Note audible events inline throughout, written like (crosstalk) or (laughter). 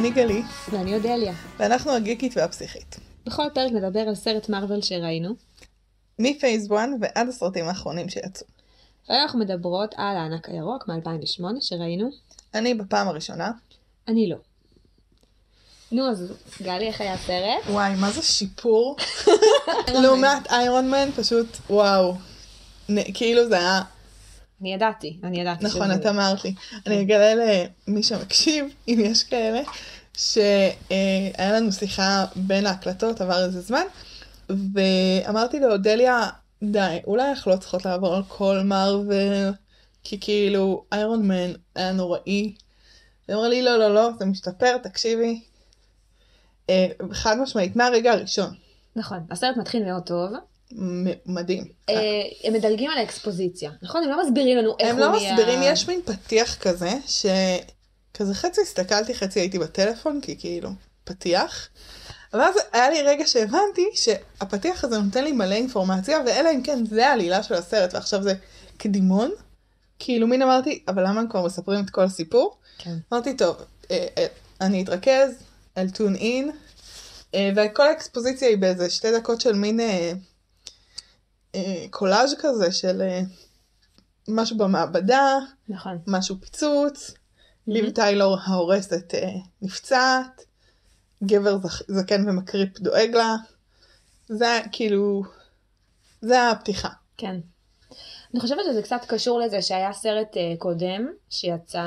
אני גלי, ואני אודליה. ואנחנו הגיקית והפסיכית. בכל פרק נדבר על סרט מארוול שראינו, מפייס 1 ועד הסרטים האחרונים שיצאו. והיום אנחנו מדברות על הענק הירוק מ-2008 שראינו. אני בפעם הראשונה. אני לא. נו, אז גלי, איך היה הסרט? וואי, מה זה שיפור? (laughs) לעומת איירון מן, פשוט וואו. כאילו זה היה, אני ידעתי, אני ידעתי נכון, שזה- את אמרת לי. אני אגלה למי שמקשיב, אם יש כאלה, שהיה לנו שיחה בין ההקלטות, עבר איזה זמן, ואמרתי לאודליה, די, אולי אנחנו לא צריכות לעבור על כל מרוויל, כי כאילו איירון מן היה נוראי. היא אמרה לי, לא, לא, לא, זה משתפר, תקשיבי. אה, חד משמעית, מהרגע הראשון. נכון, הסרט מתחיל מאוד טוב. מדהים. אה, הם מדלגים על האקספוזיציה, נכון? הם לא מסבירים לנו איך הם הוא לא נהיה... מסבירים, יש מין פתיח כזה, שכזה חצי הסתכלתי, חצי הייתי בטלפון, כי כאילו, פתיח. אבל אז היה לי רגע שהבנתי שהפתיח הזה נותן לי מלא אינפורמציה, ואלא אם כן זה העלילה של הסרט, ועכשיו זה קדימון. כאילו מין אמרתי, אבל למה הם כבר מספרים את כל הסיפור? כן. אמרתי, טוב, אה, אה, אני אתרכז, I'll tune in, אה, וכל האקספוזיציה היא באיזה שתי דקות של מין קולאז' כזה של אה, משהו במעבדה, נכון. משהו פיצוץ, ליב טיילור ההורסת אה, נפצעת, גבר זקן ומקריפ דואג לה, זה כאילו, זה הפתיחה. כן. אני חושבת שזה קצת קשור לזה שהיה סרט אה, קודם, שיצא,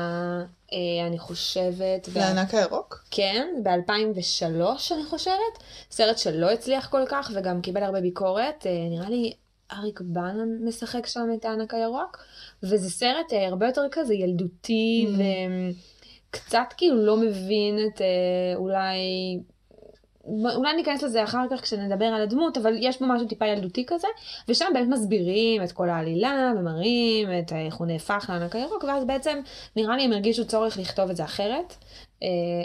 אה, אני חושבת, ב- לענק הירוק? כן, ב-2003 אני חושבת, סרט שלא הצליח כל כך וגם קיבל הרבה ביקורת, אה, נראה לי אריק בנן משחק שם את הענק הירוק, וזה סרט אה, הרבה יותר כזה ילדותי Mm. וקצת כאילו לא מבין את אה, אולי... אולי ניכנס לזה אחר כך כשנדבר על הדמות, אבל יש בו משהו טיפה ילדותי כזה, ושם באמת מסבירים את כל העלילה, ומראים את איך הוא נהפך לענק הירוק, ואז בעצם נראה לי הם הרגישו צורך לכתוב את זה אחרת, אה,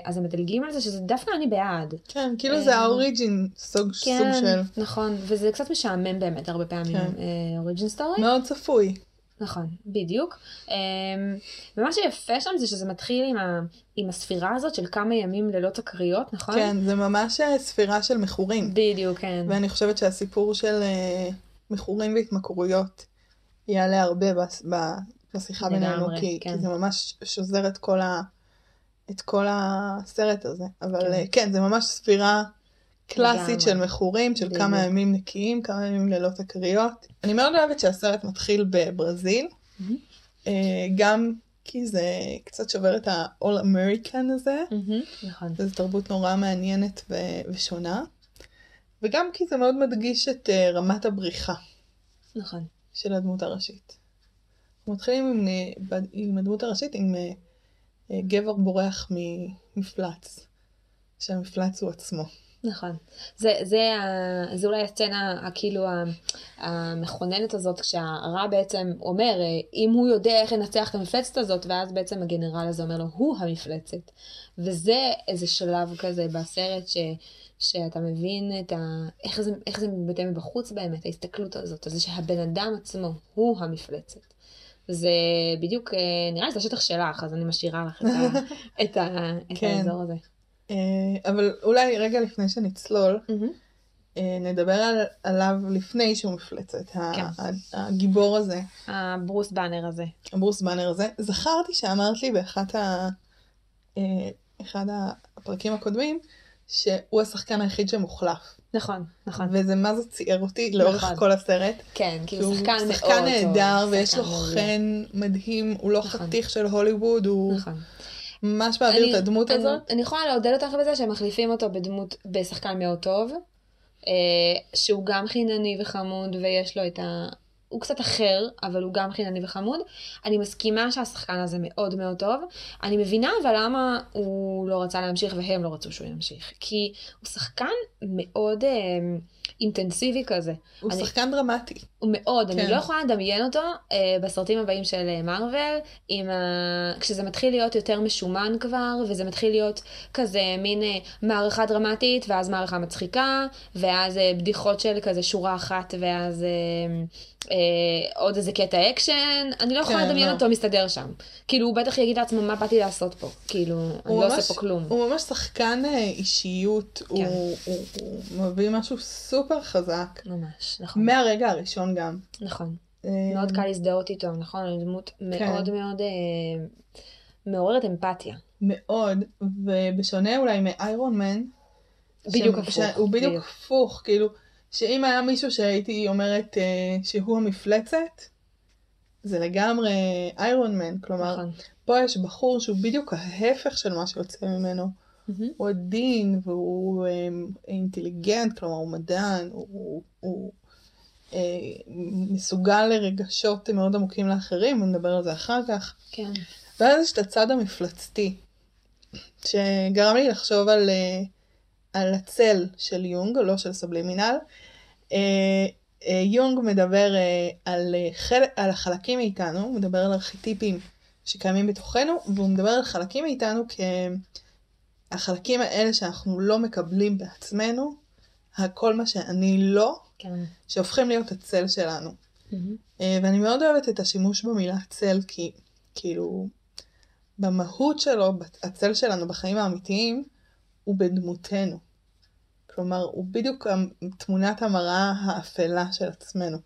אז הם מדלגים על זה שזה דווקא אני בעד. כן, כאילו זה אה, האוריג'ין, סוג סוג כן, של, נכון, וזה קצת משעמם באמת הרבה פעמים, כן. אוריג'ין סטורי. מאוד צפוי. נכון, בדיוק. ומה שיפה שם זה שזה מתחיל עם, ה, עם הספירה הזאת של כמה ימים ללא תקריות, נכון? כן, זה ממש אה, ספירה של מכורים. בדיוק, כן. ואני חושבת שהסיפור של אה, מכורים והתמכרויות יעלה הרבה בשיחה בינינו, כי, כן. כי זה ממש שוזר את כל, ה, את כל הסרט הזה. אבל כן. כן, כן זה ממש ספירה קלאסית. של מכורים, של בדיוק. כמה ימים נקיים, כמה ימים ללא תקריות. אני מאוד אוהבת שהסרט מתחיל בברזיל. אה, גם כי זה קצת שובר את ה-all American הזה. מהמם, נכון. זו תרבות נורא מעניינת ו- ושונה. וגם כי זה מאוד מדגיש את uh, רמת הבריחה נכון. של הדמות הראשית. אנחנו מתחילים עם, אה, עם הדמות הראשית עם uh, גבר בורח ממפלץ, שהמפלץ הוא עצמו. נכון. זה, זה, ה- זה אולי הסצנה, ה- כאילו, ה- המכוננת הזאת, כשהרע בעצם אומר, אה, אם הוא יודע איך לנצח את המפלצת הזאת, ואז בעצם הגנרל הזה אומר לו, הוא המפלצת. וזה איזה שלב כזה בסרט, ש, שאתה מבין את ה... איך זה, זה מתבטא מבחוץ באמת, ההסתכלות הזאת, זה שהבן אדם עצמו הוא המפלצת. זה בדיוק, אה, נראה לי זה השטח שלך, אז אני משאירה לך את, ה, (laughs) את, ה, את כן. האזור הזה. Uh, אבל אולי רגע לפני שנצלול, uh, נדבר על, עליו לפני שהוא מפלצת, כן. הגיבור הזה. הברוס באנר הזה. הברוס באנר הזה. זכרתי שאמרת לי באחת ה... אה, אחד הפרקים הקודמים, שהוא השחקן היחיד שמוחלף. נכון, נכון. וזה מה זה ציער אותי לאורך נכון. כל הסרט. כן, כי כאילו הוא שחקן מאוד שחקן. נהדר, ויש לו. חן מדהים, הוא לא נכון. חתיך של הוליווד, הוא נכון. ממש מעביר אני- את הדמות אני- הזאת. אני יכולה לעודד אותך בזה שהם מחליפים אותו בדמות, בשחקן מאוד טוב, אה, שהוא גם חינני וחמוד, ויש לו את ה... הוא קצת אחר, אבל הוא גם חינני וחמוד. אני מסכימה שהשחקן הזה מאוד מאוד טוב. אני מבינה אבל למה הוא לא רצה להמשיך והם לא רצו שהוא ימשיך. כי הוא שחקן מאוד אה, אינטנסיבי כזה. הוא אני- שחקן דרמטי. הוא מאוד, כן. אני לא יכולה לדמיין אותו אה, בסרטים הבאים של אה, מארוול, עם ה... כשזה מתחיל להיות יותר משומן כבר, וזה מתחיל להיות כזה מין אה, מערכה דרמטית, ואז מערכה מצחיקה, ואז אה, בדיחות של כזה שורה אחת, ואז אה, אה, עוד איזה קטע אקשן, אני לא יכולה כן, לדמיין לא. אותו מסתדר שם. כאילו, הוא בטח יגיד לעצמו, מה באתי לעשות פה? כאילו, אני הוא לא ממש- עושה פה כלום. הוא ממש שחקן אה, אישיות, הוא, כן. הוא, הוא מביא משהו סופר חזק, ממש, נכון. מהרגע הראשון גם. נכון. אה, מאוד קל להזדהות איתו, נכון? הוא דמות מאוד מאוד אה, מעוררת אמפתיה. מאוד, ובשונה אולי מאיירון מן, בדיוק הפוך, בדיוק בדיוק. הפוך, כאילו, שאם היה מישהו שהייתי אומרת אה, שהוא המפלצת, זה לגמרי איירון מן, כלומר, נכון. פה יש בחור שהוא בדיוק ההפך של מה שיוצא ממנו. מהמם. הוא עדין והוא אה, אינטליגנט, כלומר הוא מדען, הוא, הוא, אה, מסוגל לרגשות מאוד עמוקים לאחרים, ונדבר על זה אחר כך. כן. ואז יש את הצד המפלצתי, שגרם לי לחשוב על, אה, על הצל של יונג, לא של סבלימינל. אה, אה, יונג מדבר אה, על, חל... על החלקים מאיתנו, הוא מדבר על ארכיטיפים שקיימים בתוכנו, והוא מדבר על חלקים מאיתנו כהחלקים האלה שאנחנו לא מקבלים בעצמנו, כל מה שאני לא, כן. שהופכים להיות הצל שלנו. אה, ואני מאוד אוהבת את השימוש במילה צל, כי כאילו, במהות שלו, הצל שלנו בחיים האמיתיים, הוא בדמותנו. כלומר, הוא בדיוק תמונת המראה האפלה של עצמנו.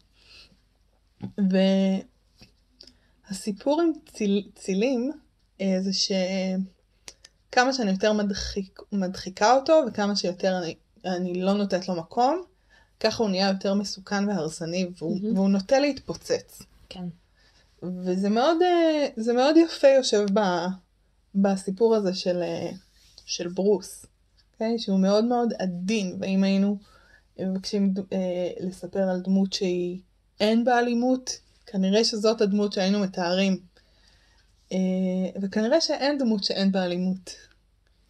והסיפור עם ציל, צילים, אה, זה שכמה שאני יותר מדחיק, מדחיקה אותו, וכמה שיותר אני, אני לא נותנת לו מקום, ככה הוא נהיה יותר מסוכן והרסני, והוא, מהמם. והוא נוטה להתפוצץ. כן. וזה מאוד, אה, מאוד יפה יושב ב, בסיפור הזה של, אה, של ברוס, okay? שהוא מאוד מאוד עדין, ואם היינו מבקשים אה, לספר על דמות שהיא אין בה אלימות, כנראה שזאת הדמות שהיינו מתארים. אה, וכנראה שאין דמות שאין בה אלימות,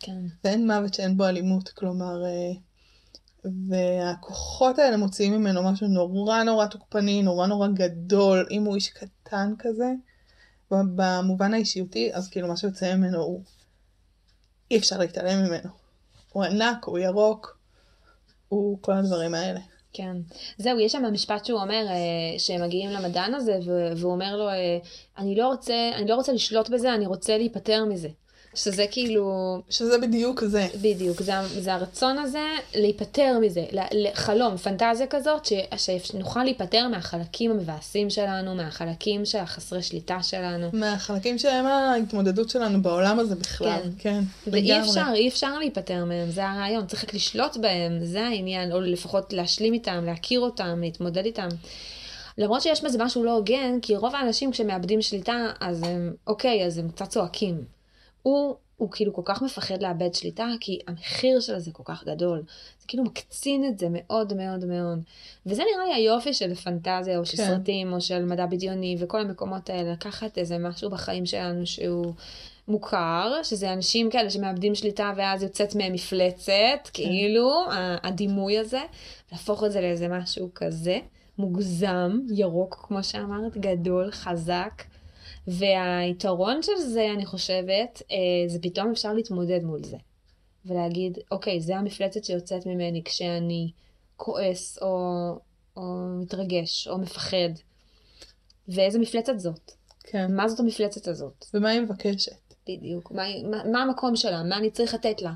כן. ואין מוות שאין בו אלימות, כלומר, אה, והכוחות האלה מוציאים ממנו משהו נורא נורא תוקפני, נורא נורא גדול, אם הוא איש קטן כזה, במובן האישיותי, אז כאילו מה שיוצא ממנו הוא, אי אפשר להתעלם ממנו. הוא ענק, הוא ירוק, הוא כל הדברים האלה. כן. זהו, יש שם משפט שהוא אומר, אה, שהם מגיעים למדען הזה, והוא אומר לו, אה, אני לא רוצה, אני לא רוצה לשלוט בזה, אני רוצה להיפטר מזה. שזה כאילו, שזה בדיוק זה. בדיוק, זה, זה הרצון הזה להיפטר מזה, לחלום, פנטזיה כזאת, ש, שנוכל להיפטר מהחלקים המבאסים שלנו, מהחלקים של החסרי שליטה שלנו. מהחלקים שהם ההתמודדות שלנו בעולם הזה בכלל. כן. כן, ואי לגמרי. אפשר, אי אפשר להיפטר מהם, זה הרעיון, צריך רק לשלוט בהם, זה העניין, או לפחות להשלים איתם, להכיר אותם, להתמודד איתם. למרות שיש בזה משהו לא הוגן, כי רוב האנשים כשמאבדים שליטה, אז הם, אוקיי, אז הם קצת צועקים. הוא, הוא כאילו כל כך מפחד לאבד שליטה, כי המחיר של זה כל כך גדול. זה כאילו מקצין את זה מאוד מאוד מאוד. וזה נראה לי היופי של פנטזיה, או של כן. סרטים, או של מדע בדיוני, וכל המקומות האלה, לקחת איזה משהו בחיים שלנו שהוא מוכר, שזה אנשים כאלה שמאבדים שליטה ואז יוצאת מהם מפלצת, כאילו, ה- הדימוי הזה, להפוך את זה לאיזה משהו כזה, מוגזם, ירוק, כמו שאמרת, גדול, חזק. והיתרון של זה, אני חושבת, אה, זה פתאום אפשר להתמודד מול זה. ולהגיד, אוקיי, זה המפלצת שיוצאת ממני כשאני כועס, או, או מתרגש, או מפחד. ואיזה מפלצת זאת? כן. מה זאת המפלצת הזאת? ומה היא מבקשת? בדיוק. מה, מה, מה המקום שלה? מה אני צריך לתת לה?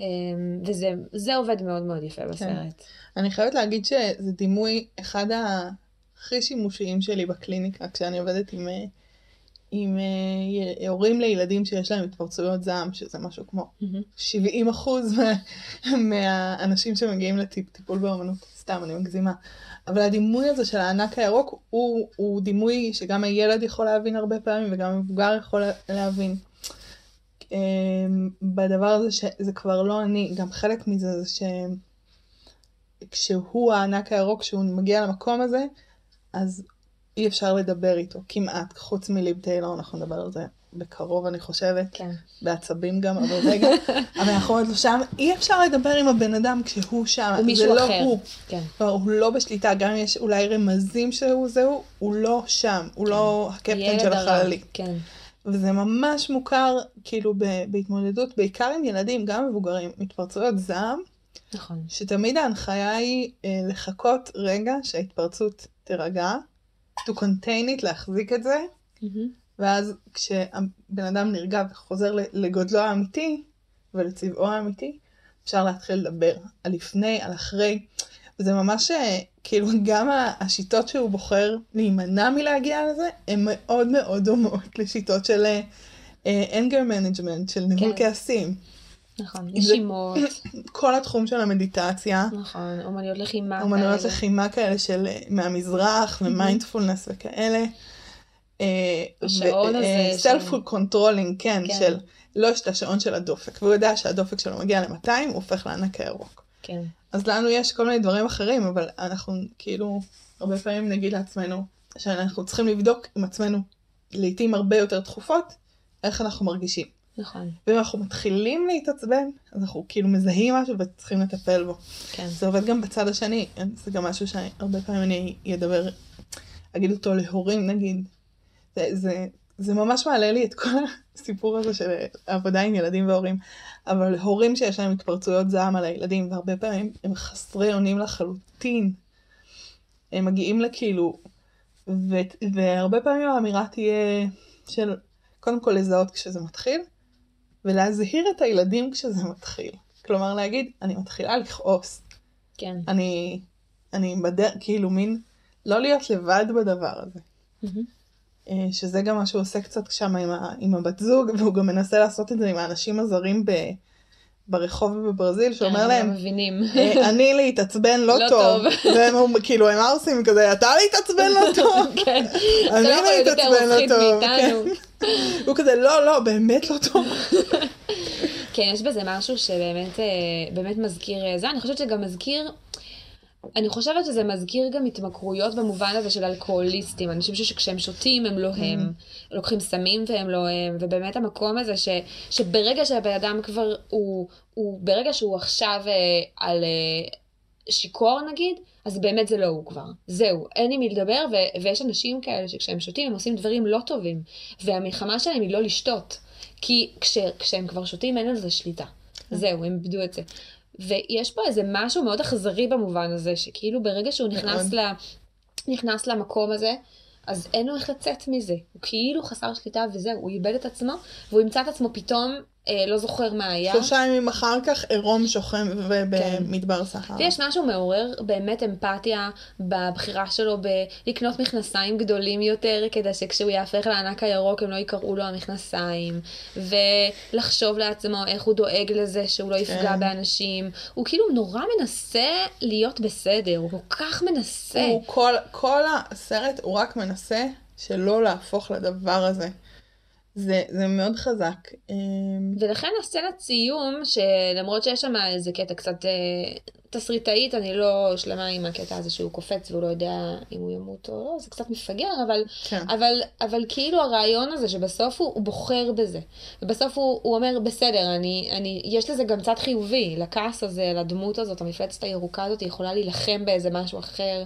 אמ, וזה זה עובד מאוד מאוד יפה בסרט. אני חייבת להגיד שזה דימוי אחד הכי שימושיים שלי בקליניקה, כשאני עובדת עם, אה, עם אה, הורים לילדים שיש להם התפרצויות זעם, שזה משהו כמו מהמם. 70 אחוז מה, מהאנשים שמגיעים לטיפול באמנות, סתם, אני מגזימה. אבל הדימוי הזה של הענק הירוק הוא, הוא דימוי שגם הילד יכול להבין הרבה פעמים וגם המבוגר יכול להבין. אמ, בדבר הזה שזה כבר לא אני, גם חלק מזה זה שכשהוא הענק הירוק, כשהוא מגיע למקום הזה, אז אי אפשר לדבר איתו, כמעט, חוץ מליב טיילור, אנחנו נדבר על זה בקרוב אני חושבת, כן. בעצבים גם, אבל רגע, (laughs) אבל אנחנו עוד לא שם, אי אפשר לדבר עם הבן אדם כשהוא שם, הוא מישהו זה לא אחר. הוא, כן. לא, הוא לא בשליטה, גם אם יש אולי רמזים שהוא זהו, הוא לא שם, הוא לא הקפטן ילד של הרע. החללית. כן. וזה ממש מוכר, כאילו, בהתמודדות, בעיקר עם ילדים, גם מבוגרים, מתפרצויות זעם, נכון. שתמיד ההנחיה היא אה, לחכות רגע שההתפרצות תירגע, to contain it, להחזיק את זה, מהמם. ואז כשהבן אדם נרגע וחוזר לגודלו האמיתי ולצבעו האמיתי, אפשר להתחיל לדבר על לפני, על אחרי. וזה ממש, אה, כאילו, גם השיטות שהוא בוחר להימנע מלהגיע לזה, הן מאוד מאוד דומות לשיטות של אה, anger management, של ניהול כן. כעסים. נכון, נשימות, (laughs) כל התחום של המדיטציה, נכון, אומנויות לחימה. אומנויות כאלה. לחימה כאלה של אה, מהמזרח ומיינדפולנס וכאלה. השעון הזה self של- controlling, כן, כן. של לא יש את השעון של הדופק, והוא יודע שהדופק שלו מגיע ל-200, הוא הופך לענק הירוק. כן, אז לנו יש כל מיני דברים אחרים, אבל אנחנו כאילו, הרבה פעמים נגיד לעצמנו, שאנחנו צריכים לבדוק עם עצמנו, לעיתים הרבה יותר תכופות, איך אנחנו מרגישים. נכון, ואם אנחנו מתחילים להתעצבן, אז אנחנו כאילו מזהים משהו וצריכים לטפל בו. כן, זה עובד גם בצד השני, זה גם משהו שהרבה פעמים אני אדבר, אגיד אותו להורים נגיד. זה, זה, זה ממש מעלה לי את כל הסיפור הזה של עבודה עם ילדים והורים, אבל הורים שיש להם התפרצויות זעם על הילדים, והרבה פעמים הם חסרי אונים לחלוטין. הם מגיעים לכאילו, ו, והרבה פעמים האמירה תהיה של קודם כל לזהות כשזה מתחיל, ולהזהיר את הילדים כשזה מתחיל. כלומר להגיד, אני מתחילה לכעוס, כן. אני, אני בדרך, כאילו מין, לא להיות לבד בדבר הזה. אה, שזה גם מה שהוא עושה קצת שם עם, ה, עם הבת זוג, והוא גם מנסה לעשות את זה עם האנשים הזרים ב, ברחוב בברזיל, שאומר כן, להם, לא מבינים. אה, אני להתעצבן לא, לא טוב. והם כאילו, הם עושים כזה, אתה להתעצבן לא (laughs) טוב. כן, אני לא להתעצבן לא טוב. הוא כזה, לא, לא, באמת לא טוב. כן, יש בזה משהו שבאמת אה, באמת מזכיר אה, זה, אני חושבת שגם מזכיר, אני חושבת שזה מזכיר גם התמכרויות במובן הזה של אלכוהוליסטים, אנשים שכשהם שותים הם לא הם, לוקחים סמים והם לא הם, ובאמת המקום הזה ש, שברגע שהבן אדם כבר, הוא, הוא ברגע שהוא עכשיו אה, על אה, שיכור נגיד, אז באמת זה לא הוא כבר. זהו, אין עם מי לדבר, ו- ויש אנשים כאלה שכשהם שותים הם עושים דברים לא טובים, והמלחמה שלהם היא לא לשתות. כי כש, כשהם כבר שותים אין על זה שליטה. זהו, הם איבדו את זה. ויש פה איזה משהו מאוד אכזרי במובן הזה, שכאילו ברגע שהוא נכנס. ל, נכנס למקום הזה, אז אין לו איך לצאת מזה. הוא כאילו חסר שליטה וזהו, הוא איבד את עצמו, והוא ימצא את עצמו פתאום אה, לא זוכר מה היה. שלושה ימים אחר כך עירום שוכם במדבר סהרה. ויש משהו מעורר באמת אמפתיה בבחירה שלו בלקנות מכנסיים גדולים יותר, כדי שכשהוא יהפך לענק הירוק הם לא יקראו לו המכנסיים, ולחשוב לעצמו איך הוא דואג לזה שהוא לא יפגע כן. באנשים. הוא כאילו נורא מנסה להיות בסדר, הוא כל כך מנסה. הוא כל, כל הסרט, הוא רק מנסה שלא להפוך לדבר הזה. זה, זה מאוד חזק. אמ, ולכן הסצנת סיום, שלמרות שיש שם איזה קטע קצת אה, תסריטאית, אני לא שלמה עם הקטע הזה שהוא קופץ והוא לא יודע אם הוא ימות או לא, זה קצת מפגר, אבל, כן. אבל, אבל כאילו הרעיון הזה שבסוף הוא, הוא בוחר בזה. ובסוף הוא, הוא אומר, בסדר, אני, אני, יש לזה גם צד חיובי, לכעס הזה, לדמות הזאת, המפלצת הירוקה הזאת, היא יכולה להילחם באיזה משהו אחר.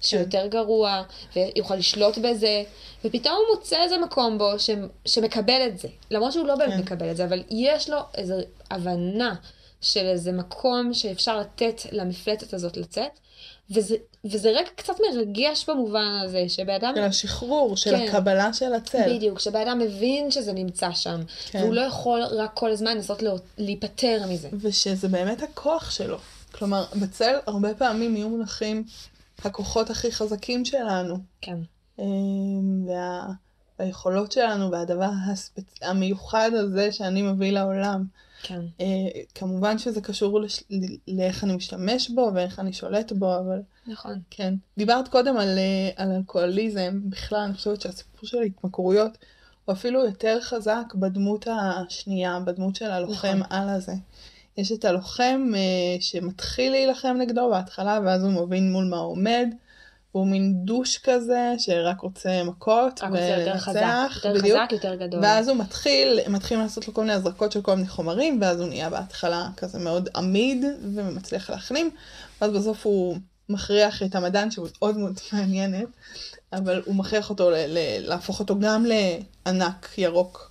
שהוא כן. יותר גרוע, ויוכל לשלוט בזה, ופתאום הוא מוצא איזה מקום בו ש, שמקבל את זה. למרות שהוא לא באמת כן. מקבל את זה, אבל יש לו איזו הבנה של איזה מקום שאפשר לתת למפלצת הזאת לצאת, וזה, וזה רגע קצת מרגש במובן הזה, שבאדם... של השחרור, של כן. הקבלה של הצל. בדיוק, שבאדם מבין שזה נמצא שם, כן. והוא לא יכול רק כל הזמן לנסות לא- להיפטר מזה. ושזה באמת הכוח שלו. כלומר, בצל הרבה פעמים יהיו מונחים הכוחות הכי חזקים שלנו. כן, אמ, וה... והיכולות שלנו והדבר הספצ... המיוחד הזה שאני מביא לעולם. כן, אה, כמובן שזה קשור לש... לאיך אני משתמש בו ואיך אני שולט בו, אבל נכון. כן. דיברת קודם על, אה, על אלכוהוליזם, בכלל אני חושבת שהסיפור של התמכרויות הוא אפילו יותר חזק בדמות השנייה, בדמות של הלוחם נכון. על הזה. יש את הלוחם אה, שמתחיל להילחם נגדו בהתחלה, ואז הוא מבין מול מה הוא עומד. הוא מין דוש כזה שרק רוצה מכות רק רוצה יותר חזק, יותר בדיוק. חזק, יותר גדול. ואז הוא מתחיל, מתחילים לעשות לו כל מיני הזרקות של כל מיני חומרים, ואז הוא נהיה בהתחלה כזה מאוד עמיד ומצליח להחלים, ואז בסוף הוא מכריח את המדען, שהוא עוד מאוד (laughs) מעניינת, אבל הוא מכריח אותו ל- ל- להפוך אותו גם לענק ירוק.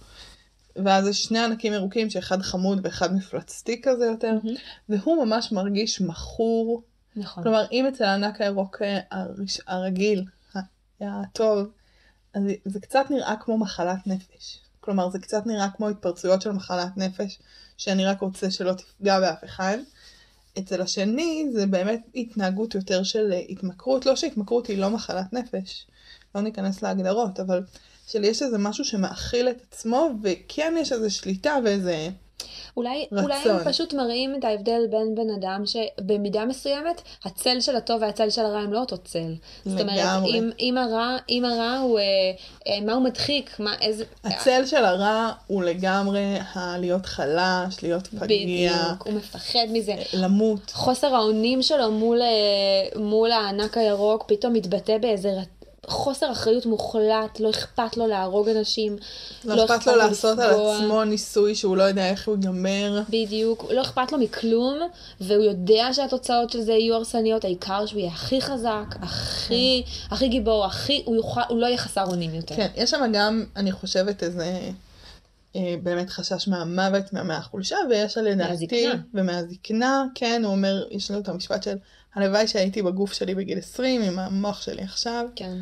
ואז יש שני ענקים ירוקים שאחד חמוד ואחד מפלצתי כזה יותר, מהמם. והוא ממש מרגיש מכור. נכון. כלומר, אם אצל הענק הירוק אה, הרש- הרגיל, הטוב, אז זה קצת נראה כמו מחלת נפש. כלומר, זה קצת נראה כמו התפרצויות של מחלת נפש, שאני רק רוצה שלא תפגע באף אחד. אצל השני זה באמת התנהגות יותר של התמכרות, לא שהתמכרות היא לא מחלת נפש, לא ניכנס להגדרות, אבל של יש איזה משהו שמאכיל את עצמו, וכן יש איזה שליטה ואיזה אולי, רצון. אולי הם פשוט מראים את ההבדל בין בן אדם שבמידה מסוימת הצל של הטוב והצל של הרע הם לא אותו צל. זאת אומרת. אם, אם, הרע, אם הרע הוא, אה, אה, מה הוא מדחיק, מה, איזה... הצל של הרע הוא לגמרי הלהיות חלש, להיות פגיע, בדיוק, הוא מפחד מזה. למות. חוסר האונים שלו מול, אה, מול הענק הירוק פתאום מתבטא באיזה ר- חוסר אחריות מוחלט, לא אכפת לו להרוג אנשים. לא אכפת לו לעשות על לפגוע. עצמו ניסוי שהוא לא יודע איך הוא ייגמר. בדיוק, לא אכפת לו מכלום, והוא יודע שהתוצאות של זה יהיו הרסניות, העיקר שהוא יהיה הכי חזק, הכי, הכי גיבור, הכי, הוא, יוכל, הוא לא יהיה חסר אונים יותר. כן, יש שם גם, אני חושבת, איזה אה, באמת חשש מהמוות, מה- מהחולשה, ויש על לדעתי, מהזקנה. ומהזקנה, כן, הוא אומר, יש לנו את המשפט של, הלוואי שהייתי בגוף שלי בגיל 20, עם המוח שלי עכשיו, כן.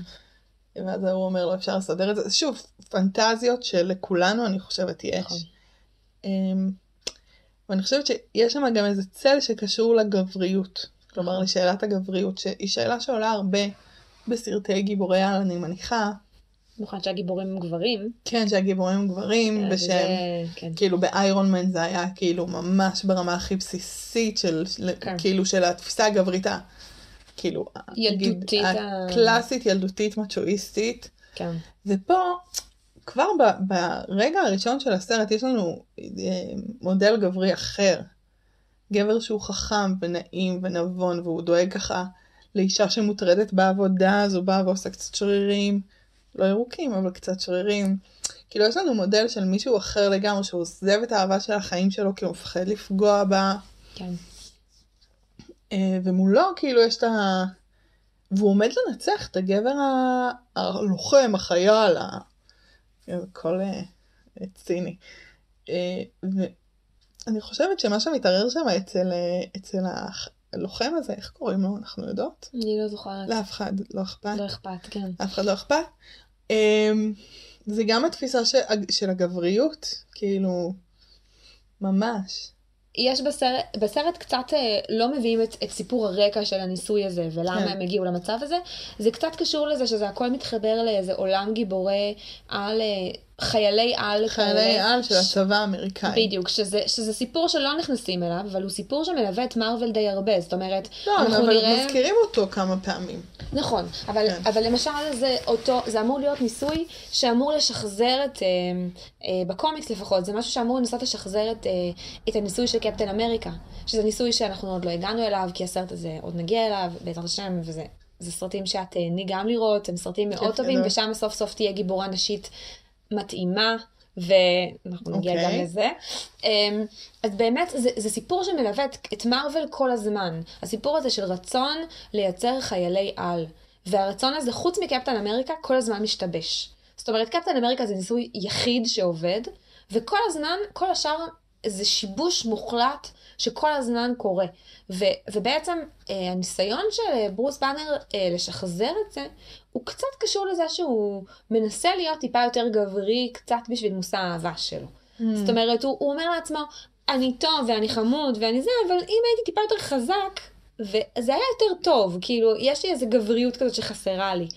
ואז הוא אומר, לא אפשר לסדר את זה. שוב, פנטזיות שלכולנו, אני חושבת, יש. נכון. אמ, ואני חושבת שיש שם גם איזה צל שקשור לגבריות. כלומר, נכון. לשאלת הגבריות, שהיא שאלה שעולה הרבה בסרטי גיבורי על, אני מניחה. במיוחד שהגיבורים הם גברים. כן, שהגיבורים הם גברים, ושהם, זה- כן. כאילו באיירון מן זה היה כאילו ממש ברמה הכי בסיסית של, כן. כאילו של התפיסה הגברית, כאילו, ילדותית הגיד- ה- הקלאסית, ילדותית, מצ'ואיסטית. כן. ופה, כבר ב- ברגע הראשון של הסרט יש לנו אה, מודל גברי אחר. גבר שהוא חכם ונעים ונבון והוא דואג ככה לאישה שמוטרדת בעבודה אז הוא בא ועושה קצת שרירים, לא ירוקים אבל קצת שרירים. כאילו יש לנו מודל של מישהו אחר לגמרי שהוא עוזב את האהבה של החיים שלו כי הוא מפחד לפגוע בה כן. אה, ומולו כאילו יש את ה... והוא עומד לנצח את הגבר ה- הלוחם, החייל, ה... הכל אה, ציני. אה, ואני חושבת שמה שמתערער שם אצל, אצל הלוחם הזה, איך קוראים לו? אנחנו יודעות? אני לא זוכרת. לאף אחד לא אכפת. לא אכפת, כן. אף אחד לא אכפת. אה, זה גם התפיסה של, של הגבריות, כאילו, ממש. יש בסרט, בסרט קצת אה, לא מביאים את, את סיפור הרקע של הניסוי הזה ולמה כן. הם הגיעו למצב הזה. זה קצת קשור לזה שזה הכל מתחבר לאיזה עולם גיבורי על, אה, חיילי על חיילי כאלה. על של הצבא האמריקאי. בדיוק, שזה, שזה סיפור שלא נכנסים אליו, אבל הוא סיפור שמלווה את מארוול די הרבה, זאת אומרת, לא, אנחנו אבל נראה... מזכירים אותו כמה פעמים. נכון, אבל, כן. אבל למשל זה אותו, זה אמור להיות ניסוי שאמור לשחזר את, אה, אה, בקומיקס לפחות, זה משהו שאמור לנסות לשחזר את, אה, את הניסוי של קפטן אמריקה, שזה ניסוי שאנחנו עוד לא הגענו אליו, כי הסרט הזה עוד נגיע אליו, בעזרת השם, וזה זה סרטים שאת תהני גם לראות, הם סרטים מאוד כיף טובים. ושם סוף סוף תהיה גיבורה נשית מתאימה. ואנחנו נגיע אוקיי. גם לזה. אמ, אז באמת, זה, זה סיפור שמלווה את, את מארוול כל הזמן. הסיפור הזה של רצון לייצר חיילי על. והרצון הזה, חוץ מקפטן אמריקה, כל הזמן משתבש. זאת אומרת, קפטן אמריקה זה ניסוי יחיד שעובד, וכל הזמן, כל השאר זה שיבוש מוחלט שכל הזמן קורה. ו, ובעצם אה, הניסיון של אה, ברוס באנר אה, לשחזר את זה, הוא קצת קשור לזה שהוא מנסה להיות טיפה יותר גברי, קצת בשביל מושא האהבה שלו. Mm. זאת אומרת, הוא, הוא אומר לעצמו, אני טוב ואני חמוד ואני זה, אבל אם הייתי טיפה יותר חזק, וזה היה יותר טוב, כאילו, יש לי איזו גבריות כזאת שחסרה לי.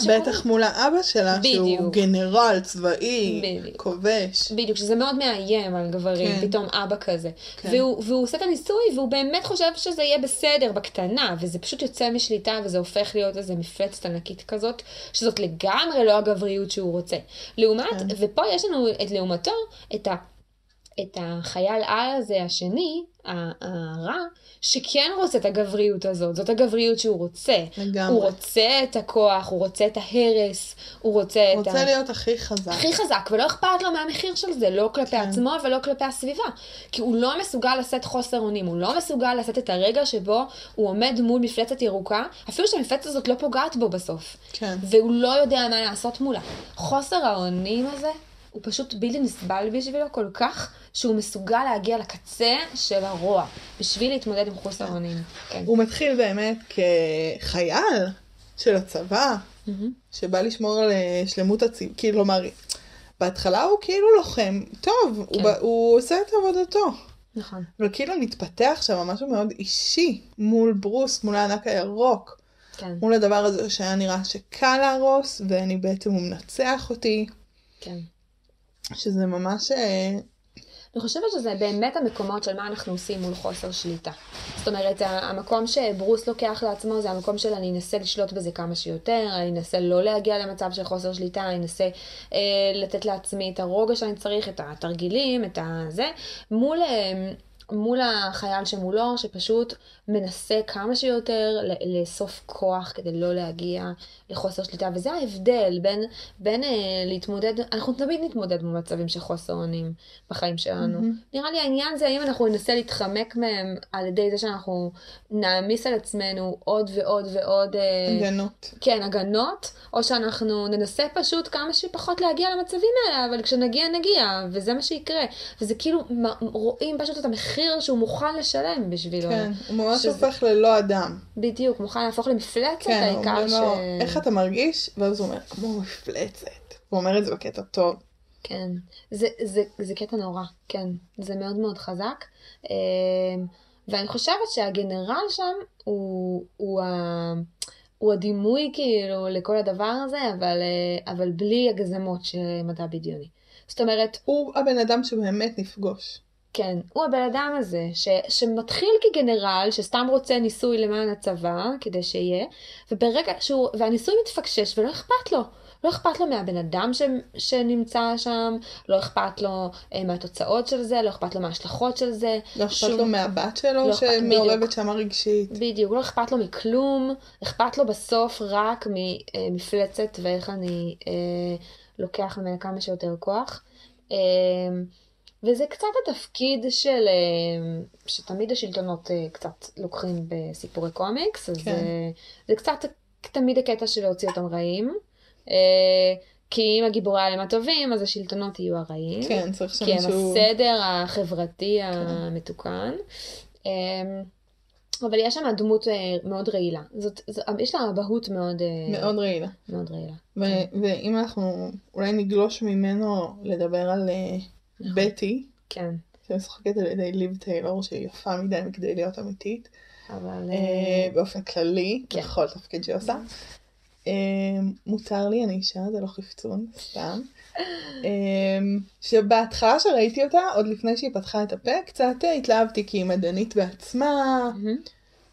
שקורה- בטח מול האבא שלה, שהוא בדיוק. גנרל צבאי, בדיוק. כובש. בדיוק, שזה מאוד מאיים על גברים, כן. פתאום אבא כזה. כן. והוא, והוא עושה את הניסוי, והוא באמת חושב שזה יהיה בסדר בקטנה, וזה פשוט יוצא משליטה, וזה הופך להיות איזה מפלצת ענקית כזאת, שזאת לגמרי לא הגבריות שהוא רוצה. לעומת, כן. ופה יש לנו את לעומתו, את ה... את החייל על הזה השני, הרע, שכן רוצה את הגבריות הזאת, זאת הגבריות שהוא רוצה. לגמרי. הוא רוצה את הכוח, הוא רוצה את ההרס, הוא רוצה את רוצה ה... להיות הכי חזק. הכי חזק, ולא אכפת לו מהמחיר של זה, לא כלפי כן. עצמו ולא כלפי הסביבה. כי הוא לא מסוגל לשאת חוסר אונים, הוא לא מסוגל לשאת את הרגע שבו הוא עומד מול מפלצת ירוקה, אפילו שהמפלצת הזאת לא פוגעת בו בסוף. כן. והוא לא יודע מה לעשות מולה. חוסר האונים הזה הוא פשוט בלתי נסבל בשבילו כל כך, שהוא מסוגל להגיע לקצה של הרוע, בשביל להתמודד עם חוסר האונים. כן. הוא מתחיל באמת כחייל של הצבא. שבא לשמור על אה, שלמות הציב, כאילו, כלומר, בהתחלה הוא כאילו לוחם, טוב, הוא, כן. ב- הוא עושה את עבודתו. נכון. אבל כאילו מתפתח שם משהו מאוד אישי מול ברוס, מול הענק הירוק, כן, מול הדבר הזה שהיה נראה שקל להרוס, ואני בעצם, הוא מנצח אותי, כן. שזה ממש... אה, אני חושבת שזה באמת המקומות של מה אנחנו עושים מול חוסר שליטה. זאת אומרת, המקום שברוס לוקח לעצמו זה המקום של אני אנסה לשלוט בזה כמה שיותר, אני אנסה לא להגיע למצב של חוסר שליטה, אני אנסה אה, לתת לעצמי את הרוגע שאני צריך, את התרגילים, את הזה, מול, אה, מול החייל שמולו, שפשוט מנסה כמה שיותר לאסוף כוח כדי לא להגיע לחוסר שליטה, וזה ההבדל בין, בין אה, להתמודד, אנחנו תמיד נתמודד במצבים של חוסר אונים בחיים שלנו. מהמם. נראה לי העניין זה האם אנחנו ננסה להתחמק מהם על ידי זה שאנחנו נעמיס על עצמנו עוד ועוד ועוד, אה, הגנות. כן, הגנות, או שאנחנו ננסה פשוט כמה שפחות להגיע למצבים האלה, אבל כשנגיע נגיע, וזה מה שיקרה. וזה כאילו, רואים פשוט את המחיר שהוא מוכן לשלם בשבילו. כן, הוא ממש שזה- הופך ללא אדם. בדיוק, מוכן להפוך למפלצת, כן, העיקר ש... לו, איך אתה מרגיש? ואז הוא אומר, כמו מפלצת. הוא אומר את זה בקטע טוב. כן, זה, זה, זה קטע נורא, כן, זה מאוד מאוד חזק. אמ, ואני חושבת שהגנרל שם הוא, הוא, ה, הוא הדימוי כאילו לכל הדבר הזה, אבל, אה, אבל בלי הגזמות של מדע בדיוני. זאת אומרת, הוא הבן אדם שבאמת נפגוש. כן, הוא הבן אדם הזה ש, שמתחיל כגנרל, שסתם רוצה ניסוי למען הצבא, כדי שיהיה, וברגע שהוא, והניסוי מתפקשש ולא אכפת לו. לא אכפת לו מהבן אדם ש, שנמצא שם, לא אכפת לו אה, מהתוצאות של זה, לא אכפת לו מההשלכות של זה. לא אכפת שום- לו מהבת שלו לא שמעורבת. שם רגשית. בדיוק, לא אכפת לו מכלום, אכפת לו בסוף רק ממפלצת ואיך אני אה, לוקח ממנה כמה שיותר כוח. אה, וזה קצת התפקיד של, אה, שתמיד השלטונות אה, קצת לוקחים בסיפורי קומיקס, אז כן. אה, זה קצת תמיד הקטע של להוציא אותם רעים. כי אם הגיבורי העלים הטובים, אז השלטונות יהיו הרעים. כן, צריך כי הם שמישהו... הסדר החברתי המתוקן. אמ, אבל יש שם דמות מאוד רעילה. זאת, זאת, יש לה אבהות מאוד, מאוד רעילה. מאוד רעילה. ו- ואם אנחנו אולי נגלוש ממנו לדבר על. בטי, כן, שמשחקת על ידי ליב טיילור, שהיא יפה מדי מכדי להיות אמיתית, אבל... אה, אה, באופן כללי, כן. בכל תפקיד שהיא עושה. אה, מותר לי, אני אישה, זה לא חפצון, סתם. שבהתחלה שראיתי אותה, עוד לפני שהיא פתחה את הפה, קצת התלהבתי כי היא מדענית בעצמה.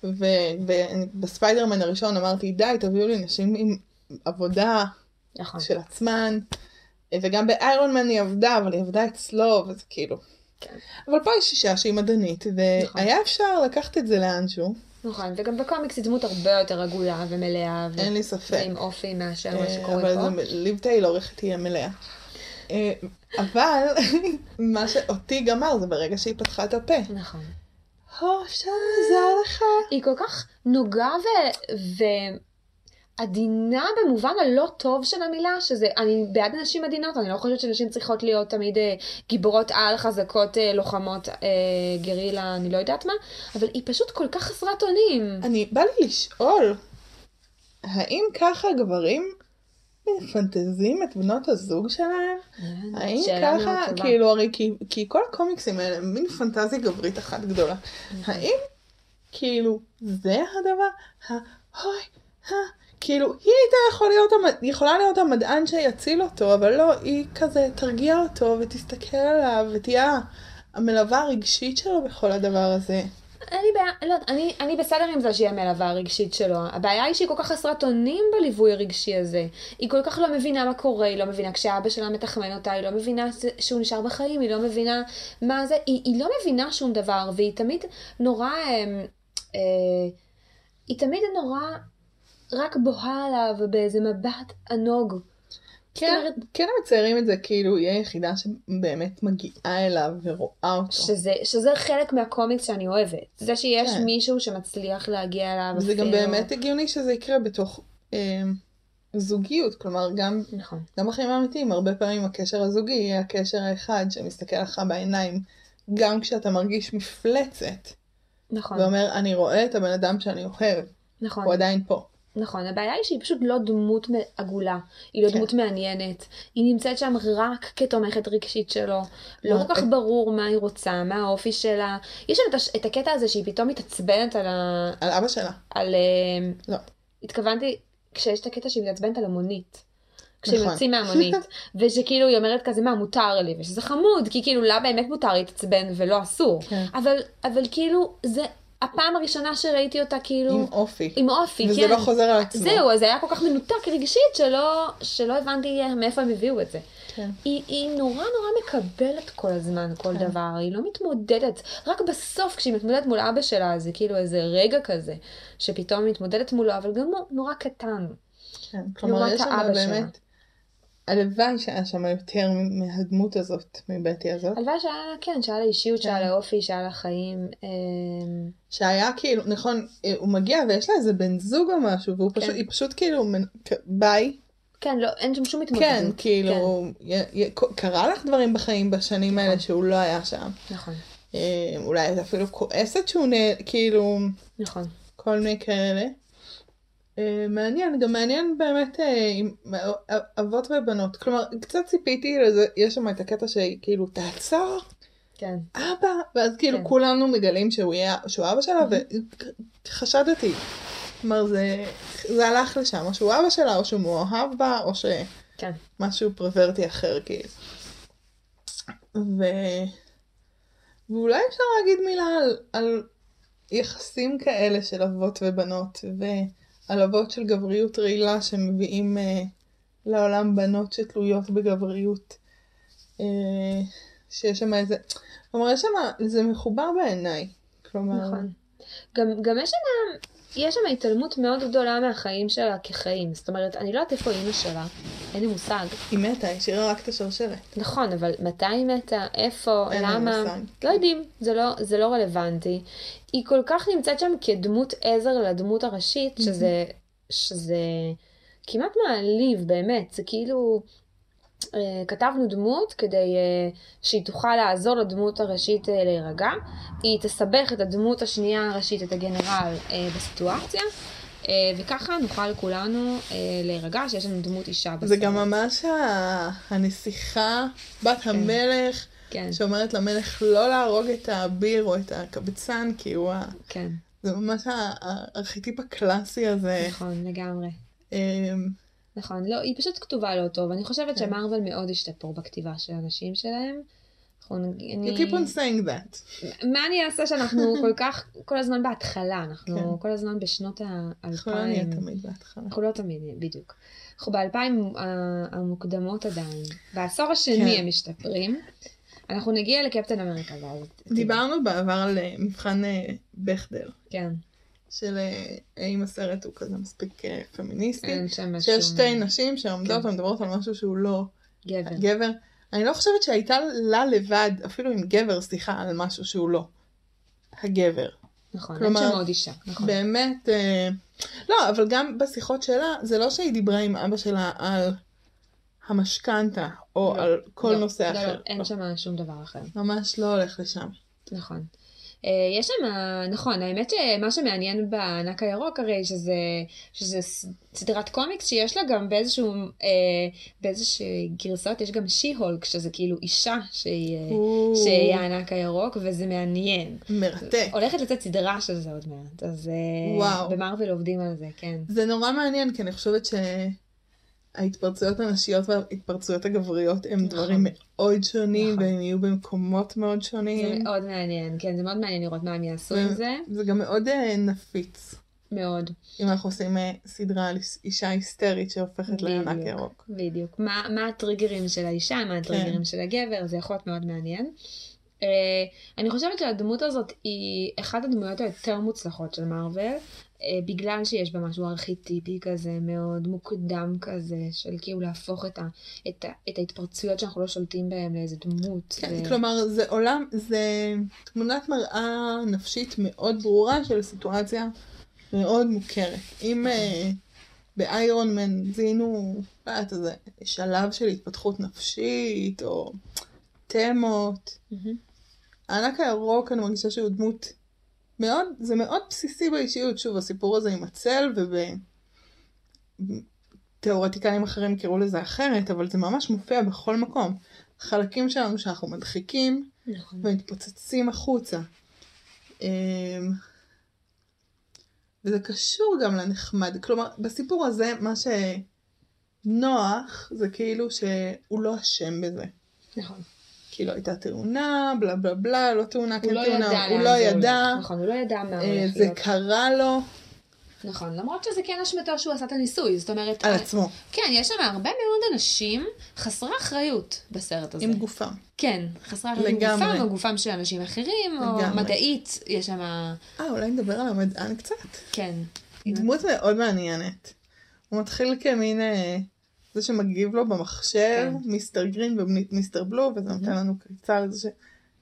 ובספיידרמן הראשון אמרתי, די, תביאו לי נשים עם עבודה נכון. של עצמן. וגם באיירון מן היא עבדה, אבל היא עבדה אצלו, וזה כאילו. כן. אבל פה יש אישה שהיא מדענית, נכון. והיה אפשר לקחת את זה לאנשהו, נכון, וגם בקומיקס היא דמות הרבה יותר עגולה ומלאה, ו- אין לי ספק. ועם אופי מאשר מה אה, שקורה אבל פה. זה ליב טיילור, איך תהיה מלאה. אה, אבל (laughs) מה שאותי גמר זה ברגע שהיא פתחה את הפה. נכון. הו, אפשר לעזור לך? היא כל כך נוגה ו... עדינה במובן הלא טוב של המילה, שזה, אני בעד נשים עדינות, אני לא חושבת שנשים צריכות להיות תמיד אה, גיבורות על, חזקות, אה, לוחמות, אה, גרילה, אני לא יודעת מה, אבל היא פשוט כל כך חסרת אונים. אני, בא לי לשאול, האם ככה גברים מפנטזים את בנות הזוג שלהם? האם שאלה מאוד ככה. כאילו, הרי כי, כי כל הקומיקסים האלה הם מין פנטזיה גברית אחת גדולה. נכון. האם, כאילו, זה הדבר? ה... אוי, ה... כאילו, היא הייתה יכול להיות, המ... יכולה להיות המדען שיציל אותו, אבל לא, היא כזה תרגיע אותו ותסתכל עליו ותהיה המלווה הרגשית שלו בכל הדבר הזה. אין לי בעיה, לא אני, אני בסדר עם זה שהיא המלווה הרגשית שלו. הבעיה היא שהיא כל כך חסרת אונים בליווי הרגשי הזה. היא כל כך לא מבינה מה קורה, היא לא מבינה כשאבא שלה מתחמן אותה, היא לא מבינה שהוא נשאר בחיים, היא לא מבינה מה זה, היא, היא לא מבינה שום דבר, והיא תמיד נורא, אה, אה, היא תמיד נורא רק בוהה עליו באיזה מבט ענוג. כן, כן מציירים את זה כאילו היא היחידה שבאמת מגיעה אליו ורואה אותו. שזה, שזה חלק מהקומיקס שאני אוהבת. זה שיש כן. מישהו שמצליח להגיע אליו. וזה גם באמת הגיוני שזה יקרה בתוך אה, זוגיות, כלומר גם, נכון. גם בחיים האמיתיים הרבה פעמים הקשר הזוגי יהיה הקשר האחד שמסתכל לך בעיניים, גם כשאתה מרגיש מפלצת, נכון. ואומר אני רואה את הבן אדם שאני אוהב, נכון. הוא עדיין פה. נכון, הבעיה היא שהיא פשוט לא דמות עגולה, היא לא כן. דמות מעניינת, היא נמצאת שם רק כתומכת רגשית שלו, לא לא, כל כך את- ברור מה היא רוצה, מה האופי שלה, יש שם את, הקטע הזה שהיא פתאום מתעצבנת על ה... על אבא שלה. על... אה, לא. התכוונתי, כשיש את הקטע שהיא מתעצבנת על המונית. כשהם נכון. יוצאים מהמונית, (laughs) ושכאילו היא אומרת כזה מה מותר לי, ושזה חמוד, כי כאילו לה באמת מותר להתעצבן ולא אסור, כן. אבל, אבל כאילו זה הפעם הראשונה שראיתי אותה כאילו עם אופי. עם אופי, וזה כן. לא חוזר על עצמו. זהו, אז זה היה כל כך מנותק רגשית שלא, שלא הבנתי מאיפה הם הביאו את זה. כן. היא, היא נורא נורא מקבלת כל הזמן כל כן. דבר, היא לא מתמודדת. רק בסוף כשהיא מתמודדת מול אבא שלה זה כאילו איזה רגע כזה, שפתאום היא מתמודדת מולו, אבל גם הוא נורא קטן. כן. כלומר, יש שם האבא שלה. הלוואי שהיה שם יותר מהדמות הזאת, מבטי הזאת. הלוואי שהיה לה, כן, שהיה לה אישיות, כן. שהיה לה אופי, שהיה לה חיים. אמ, שהיה כאילו, נכון, הוא מגיע ויש לה איזה בן זוג או משהו, פשוט, כן. היא פשוט כאילו, ביי. כן, לא, אין שם שום התמודדות. כן, כאילו, י- י- קרה לך דברים בחיים בשנים האלה שהוא לא היה שם. נכון, אה, אולי את אפילו כועסת שהוא נ... כאילו, נכון. כל מיני כאלה. אה, מעניין, גם מעניין באמת אה, עם אה, אבות ובנות. כלומר, קצת ציפיתי לזה, יש שם את הקטע שכאילו, תעצור, כן, אבא, ואז כאילו כן. כולנו מגלים שהוא יהיה, שהוא אבא שלה, וחשדתי. כלומר, זה, זה הלך לשם, או שהוא אבא שלה, או שהוא מאוהב בה, או כן. שמשהו פרוורטי אחר, כאילו. ו... ואולי אפשר להגיד מילה על, על יחסים כאלה של אבות ובנות, ועל אבות של גבריות רעילה שמביאים אה, לעולם בנות שתלויות בגבריות. אה, שיש שם איזה, כלומר יש שם, זה מחובר בעיניי. כלומר, נכון. גם, גם יש שם, יש שם התעלמות מאוד גדולה מהחיים שלה כחיים. זאת אומרת, אני לא יודעת איפה אימא שלה, אין לי מושג. היא מתה, היא השאירה רק את השרשרת. נכון, אבל מתי היא מתה? איפה? אין למה? מושג. לא יודעים, זה לא, זה לא רלוונטי. היא כל כך נמצאת שם כדמות עזר לדמות הראשית, שזה, שזה כמעט מעליב, באמת. זה כאילו, כתבנו דמות כדי אה, שהיא תוכל לעזור לדמות הראשית אה, להירגע. היא תסבך את הדמות השנייה הראשית, את הגנרל, אה, בסיטואציה. אה, וככה נוכל כולנו אה, להירגע שיש לנו דמות אישה בסרט. זה גם ממש הנסיכה, בת המלך, כן, שאומרת למלך לא להרוג את האביר או את הקבצן, כי הוא ה... כן. זה ממש הארכיטיפ הקלאסי הזה. נכון, לגמרי. נכון, לא, היא פשוט כתובה לא טוב. אני חושבת כן. שמרוויל מאוד השתפרו בכתיבה של הנשים שלהם. אנחנו, אני... You keep on saying that. מה אני אעשה שאנחנו (laughs) כל כך, כל הזמן בהתחלה, אנחנו כן. כל הזמן בשנות אנחנו לא נהיה האלפיים. תמיד בהתחלה. אנחנו לא תמיד, בדיוק. אנחנו באלפיים ה- המוקדמות עדיין. בעשור השני כן. הם משתפרים. אנחנו נגיע לקפטן אמריקה ואז. דיברנו בעבר על אה, מבחן אה, בכדר, כן, של אה, האם הסרט הוא כזה מספיק אה, פמיניסטי. אין שם משהו. שיש שתי נשים שעומדות כן. ומדברות על משהו שהוא לא גבר. גבר. אני לא חושבת שהייתה לה לבד, אפילו עם גבר, שיחה על משהו שהוא לא הגבר. נכון, אין כלומר, שם עוד אישה. נכון. באמת, אה, לא, אבל גם בשיחות שלה, זה לא שהיא דיברה עם אבא שלה על המשכנתה, או לא, על כל לא, נושא לא, אחר. לא, אין לא. שם שום דבר אחר. ממש לא הולך לשם. נכון. אה, יש שם, נכון, האמת שמה שמעניין בענק הירוק הרי שזה, שזה סדרת קומיקס שיש לה גם באיזשהו, אה, באיזושהי גרסאות יש גם שי-הולק, שזה כאילו אישה שהיא, אה, או, שהיא הענק הירוק, וזה מעניין. מרתק. הולכת לצאת סדרה של זה עוד מעט, אז אה. במרוויל עובדים על זה, כן. זה נורא מעניין, כי אני חושבת שההתפרצויות הנשיות וההתפרצויות הגבריות הם נכון. דברים מאוד שונים, נכון. והם יהיו במקומות מאוד זה שונים. מאוד מעניין, כן, זה מאוד מעניין לראות מה הם יעשו עם זה, זה גם מאוד אה, נפיץ. מאוד. אם אנחנו עושים אה, סדרה על איש- אישה היסטרית שהופכת לענק. ירוק. בדיוק. מה, מה הטריגרים של האישה, מה הטריגרים כן. של הגבר, זה יכול להיות מאוד מעניין. Uh, אני חושבת שהדמות הזאת היא אחת הדמויות היותר מוצלחות של מארוול, uh, בגלל שיש בה משהו ארכיטיפי כזה, מאוד מוקדם כזה, של כאילו להפוך את, ה, את, ה, את ההתפרצויות שאנחנו לא שולטים בהן לאיזה דמות. כן, ו- כלומר, זה עולם, זה תמונת מראה נפשית מאוד ברורה של סיטואציה מאוד מוכרת. אם אה, באיירון מן זיהינו, לא יודעת, איזה שלב של התפתחות נפשית, או תמות. מהמם. הענק הירוק, אני מרגישה שהוא דמות מאוד, זה מאוד בסיסי באישיות. שוב, הסיפור הזה עם הצל, תיאורטיקנים אחרים קראו לזה אחרת, אבל זה ממש מופיע בכל מקום. חלקים שלנו שאנחנו מדחיקים נכון. ומתפוצצים החוצה. אמ, וזה קשור גם לנחמד. כלומר, בסיפור הזה, מה שנוח זה כאילו שהוא לא אשם בזה. נכון. כאילו הייתה תאונה, בלה בלה בלה, לא תאונה, כן הוא לא תאונה, הוא לא זה ידע, הולך. נכון, הוא לא ידע מה אה, הולך זה. קרה לו נכון, למרות שזה כן אשמתו שהוא עשה את הניסוי, זאת אומרת... על עצמו, כן, יש שם הרבה מאוד אנשים חסרי אחריות בסרט הזה. עם גופם. כן, חסרי אחריות עם. גופם או גופם של אנשים אחרים, או לגמרי. מדעית, יש שם... אה, אולי נדבר על המדען קצת. כן. דמות מאוד מעניינת. הוא מתחיל כמין אה, זה שמגיב לו במחשב, כן. מיסטר גרין ומיסטר בלו, וזה נותן לנו קריצה לזה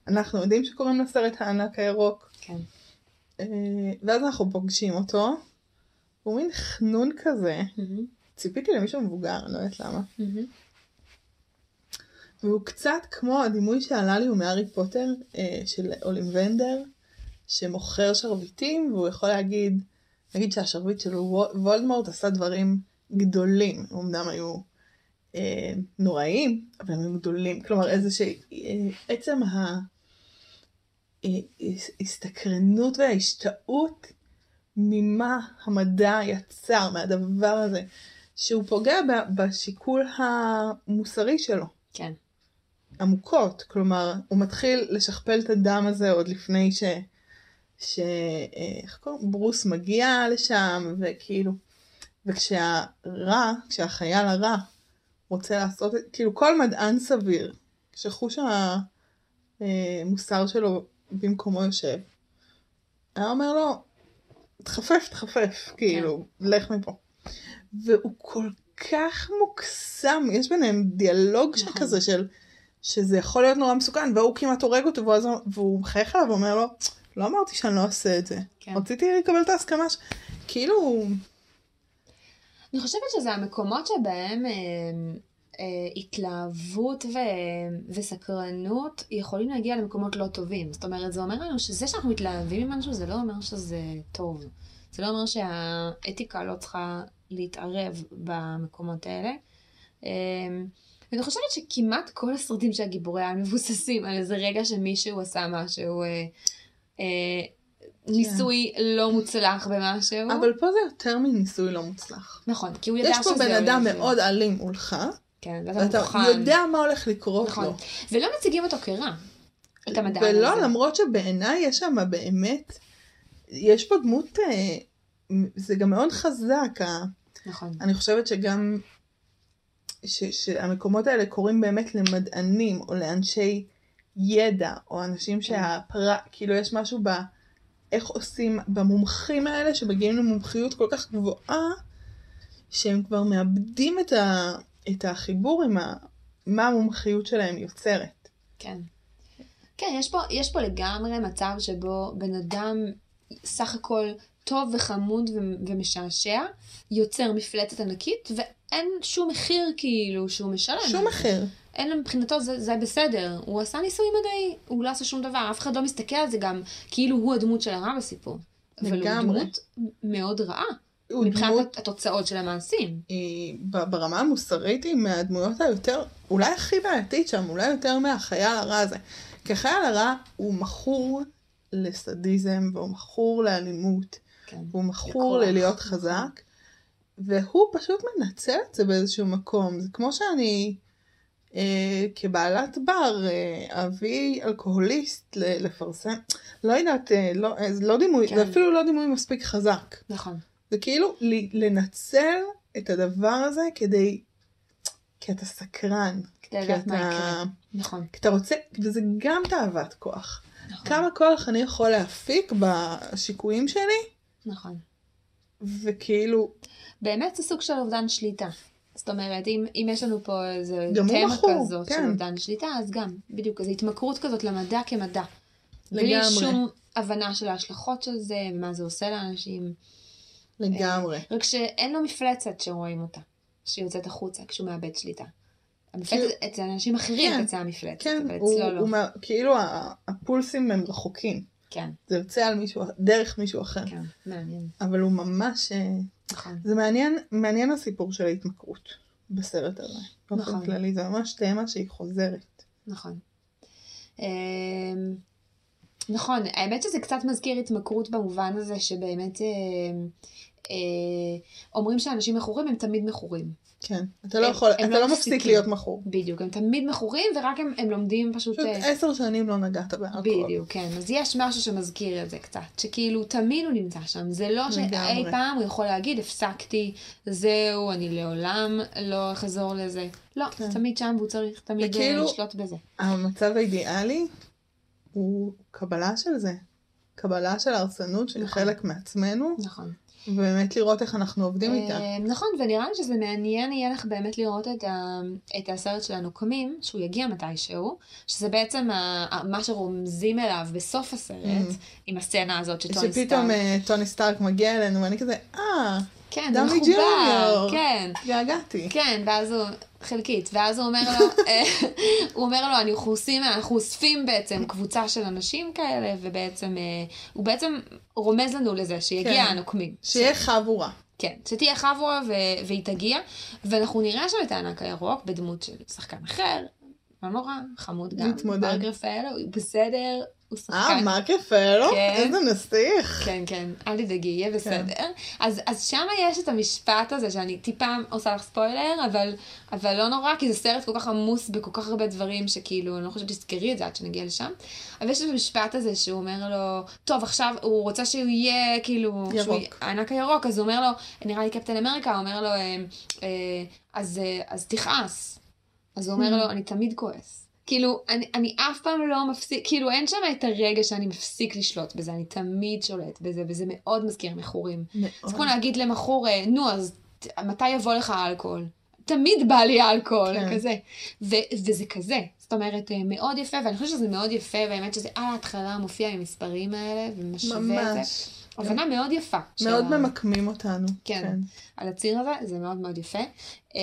שאנחנו יודעים שקוראים לסרט הענק הירוק. כן. אה, ואז אנחנו פוגשים אותו, הוא מין חנון כזה, מהמם, ציפיתי למישהו מבוגר, אני לא יודעת למה. מהמם. והוא קצת כמו הדימוי שעלה לי הוא מהארי פוטר אה, של אוליבנדר, שמוכר שרביטים והוא יכול להגיד, נגיד שהשרביט וול- וולדמורט עשה דברים גדולים, אמנם היו אה, נוראיים, אבל הם היו גדולים, כלומר. איזה שעצם ההסתקרנות וההשתאות ממה המדע יצר, מהדבר הזה, שהוא פוגע ב- בשיקול המוסרי שלו. כן. עמוקות, כלומר, הוא מתחיל לשכפל את הדם הזה עוד לפני ש... ש... אה, איך קוראים? ברוס מגיע לשם, וכאילו... וכשהרע, כשהחייל הרע רוצה לעשות. כאילו, כל מדען סביר, כשחוש המוסר שלו במקומו יושב, היה אומר לו, תחפף, תחפף, כאילו, לך מפה. והוא כל כך מוקסם, יש ביניהם דיאלוג נכון. כזה של שזה יכול להיות נורא מסוכן, והוא כמעט הורג אותו, והוא מחייך עליו ואומר לו, לא אמרתי שאני לא אעשה את זה. כן. רציתי לקבל את ההסכמה ש... כאילו, אני חושבת שזה המקומות שבהם אה, אה, התלהבות ו... וסקרנות יכולים להגיע למקומות לא טובים. זאת אומרת, זה אומר לנו שזה שאנחנו מתלהבים ממשהו זה לא אומר שזה טוב. זה לא אומר שהאתיקה לא צריכה להתערב במקומות האלה. אה, ואני חושבת שכמעט כל הסרטים של הגיבורי העל מבוססים על איזה רגע שמישהו עשה משהו, אה, אה, ניסוי לא מוצלח במשהו. אבל פה זה יותר מניסוי לא מוצלח. נכון, כי הוא ידע יש שזה פה בן הולך אדם. מאוד אלים מולך, כן, ואתה מוכן. יודע מה הולך לקרות נכון. לו. ולא מציגים אותו כרע. את המדען ולא, הזה. למרות שבעיניי יש שם באמת, יש פה דמות, אה, זה גם מאוד חזק, נכון. אני חושבת שגם, ש, שהמקומות האלה קורים באמת למדענים, או לאנשי ידע, או אנשים שהפרה, כאילו יש משהו ב... איך עושים, במומחים האלה שמגיעים למומחיות כל כך גבוהה, שהם כבר מאבדים את, ה, את החיבור עם ה, מה המומחיות שלהם יוצרת. כן. כן, יש פה, יש פה לגמרי מצב שבו בן אדם סך הכל טוב וחמוד ו- ומשעשע, יוצר מפלצת ענקית, ואין שום מחיר כאילו שהוא משלם. שום מחיר. אין לו מבחינתו זה, זה בסדר, הוא עשה ניסוי מדעי, הוא לא עשה שום דבר, אף אחד לא מסתכל על זה גם כאילו הוא הדמות של הרע בסיפור. אבל הוא. דמות מאוד רעה, מבחינת דמות התוצאות של המעשים. היא ב- ברמה המוסרית היא מהדמויות היותר, אולי הכי בעייתית שם, אולי יותר מהחייל הרע הזה. כי החייל הרע הוא מכור לסדיזם, והוא מכור לאלימות, כן. והוא מכור לכוח, ללהיות. חזק, והוא פשוט מנצל את זה באיזשהו מקום. זה כמו שאני אה, כבעלת בר אה, אביא אלכוהוליסט ל- לפרסם, לא יודעת, אה, לא, אה, לא דימוי, כן. זה אפילו לא דימוי מספיק חזק. נכון. זה כאילו ל- לנצל את הדבר הזה כדי, כי אתה סקרן. כדי כי לדעת מה אתה, יקרה. נכון. כי אתה רוצה, וזה גם תאוות כוח. נכון. כמה כוח אני יכול להפיק בשיקויים שלי, נכון. וכאילו, באמת זה סוג של אובדן שליטה. זאת אומרת, אם, אם יש לנו פה איזה תמה כזאת כן. של אובדן שליטה, אז גם, בדיוק, איזו התמכרות כזאת למדע כמדע. בלי לגמרי. שום הבנה של ההשלכות של זה, ומה זה עושה לאנשים. לגמרי. רק שאין לו מפלצת שרואים אותה, שיוצאת החוצה כשהוא מאבד שליטה. המפלצת אצל אנשים אחרים כן, תצא המפלצת, כן, אבל הוא, אצלו לא. הוא, מה- כאילו הפולסים הם רחוקים. כן, זה יוצא על מישהו, דרך מישהו אחר. כן, מעניין. אבל הוא ממש, אה, נכון. זה מעניין, מעניין הסיפור של ההתמכרות בסרט הזה. באופן נכון. כללי, זה ממש תמה שהיא חוזרת. נכון. אמ, נכון, האמת שזה קצת מזכיר התמכרות במובן הזה שבאמת אמ, אה, אומרים שאנשים מכורים הם תמיד מכורים. כן. אתה לא הם- יכול, הם אתה לא לא מפסיק. להיות מכור. בדיוק, הם תמיד מכורים ורק הם, הם לומדים פשוט... פשוט אה, עשר שנים לא נגעת באלכוהול. בדיוק, כן. אז יש משהו שמזכיר את זה קצת, שכאילו תמיד הוא נמצא שם. זה לא שאי. פעם הוא יכול להגיד, הפסקתי, זהו, אני לעולם לא אחזור לזה. לא, כן. זה תמיד שם והוא צריך תמיד אה, וכאילו- לשלוט בזה. המצב האידיאלי הוא קבלה של זה. קבלה של הרסנות שהיא נכון. חלק מעצמנו, נכון. ובאמת לראות איך אנחנו עובדים איתה. אה, נכון, ונראה לי שזה מעניין יהיה לך באמת לראות את, ה, את הסרט של הנוקמים, שהוא יגיע מתישהו, שזה בעצם ה, מה שרומזים אליו בסוף הסרט, Mm. עם הסצנה הזאת של טוני שפתאום סטארק. אה, טוני סטארק מגיע אלינו, ואני כזה, אה, כן, זה דמי מחובר, ג'וניור. כן. התגעגעתי. כן, ואז הוא, חלקית, ואז הוא אומר לו, (laughs) אה, הוא אומר לו, אנחנו עושים, אנחנו אוספים בעצם קבוצה של אנשים כאלה, ובעצם, אה, הוא בעצם רומז לנו לזה שיגיע כן. הנוקמים. שיהיה חבורה. כן, שתהיה חבורה ו- והיא תגיע, ואנחנו נראה שם את הענק הירוק בדמות של שחקן אחר, לא נורא, חמוד גם. מתמודד. מרק רפאלו, הוא בסדר, הוא אה, שחקן. מרק רפאלו? כן. איזה נסיך. כן, כן, אל תדאגי, יהיה בסדר. כן. אז, אז שם יש את המשפט הזה, שאני טיפה עושה לך ספוילר, אבל, אבל לא נורא, כי זה סרט כל כך עמוס בכל כך הרבה דברים, שכאילו, אני לא חושבת שתזכרי את זה עד שנגיע לשם. אבל יש את המשפט הזה שהוא אומר לו, טוב, עכשיו הוא רוצה שהוא יהיה, כאילו, שהוא ירוק. יהיה הענק הירוק, אז הוא אומר לו, נראה לי קפטן אמריקה, הוא אומר לו, אה, אה, אז, אה, אז תכעס. אז הוא אומר לו, אני תמיד כועס. כאילו, אני, אני אף פעם לא מפסיק, כאילו אין שם את הרגע שאני מפסיק לשלוט בזה, אני תמיד שולט בזה, וזה מאוד מזכיר מכורים. זה מאוד. כמו להגיד למכור, אה, נו, אז מתי יבוא לך האלכוהול? תמיד בא לי אלכוהול, כן. כזה. ו- וזה כזה. זאת אומרת, אה, מאוד יפה, ואני חושבת שזה מאוד יפה, באמת שזה על ההתחלה מופיע עם המספרים האלה, ומשווה את זה. הבנה מאוד יפה. של מאוד ה- ממקמים אותנו. כן. על הציר הזה, זה מאוד מאוד יפה. אה,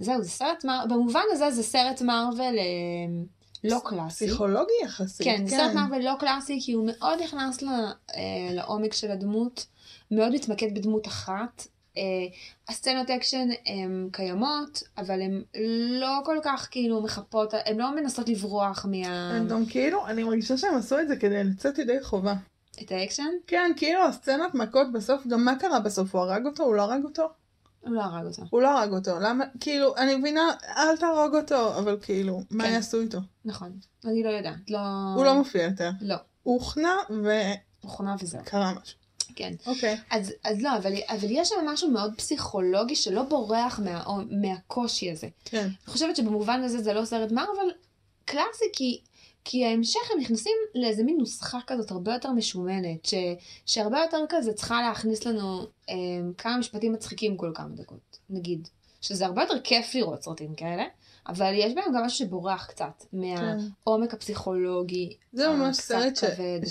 זהו, זה סרט מר... במובן הזה זה סרט מארוול אה, לא קלאסי. פסיכולוגי יחסית. כן, זה סרט מארוול לא קלאסי, כי הוא מאוד נכנס ל, אה, לעומק של הדמות, מאוד מתמקד בדמות אחת. אה, הסצנות אקשן הן קיימות, אבל הן לא כל כך כאילו מחפות, הן לא מנסות לברוח מה... הם גם כאילו, אני מרגישה שהם עשו את זה כדי לצאת ידי חובה. את האקשן? כן, כאילו הסצנת מכות בסוף, גם מה קרה בסוף? הוא הרג אותו? הוא לא הרג אותו? הוא לא הרג אותו. הוא לא הרג אותו. למה? כאילו, אני מבינה, אל תהרוג אותו, אבל כאילו, מה כן. יעשו איתו? נכון. אני לא יודעת, לא... הוא לא מופיע יותר. לא. הוא הוכנע מכונה וזהו. וקרה משהו. כן. אוקיי. אז, אז לא, אבל, אבל יש שם משהו מאוד פסיכולוגי שלא בורח מה, מהקושי הזה. כן. אני חושבת שבמובן הזה זה לא סרט מארוול קלאסי, כי, כי ההמשך הם נכנסים לאיזה מין נוסחה כזאת הרבה יותר משומנת, ש, שהרבה יותר כזה צריכה להכניס לנו אה, כמה משפטים מצחיקים כל כמה דקות, נגיד. שזה הרבה יותר כיף לראות סרטים כאלה, אבל יש בהם גם משהו שבורח קצת מהעומק הפסיכולוגי. זה ממש סרט ש-.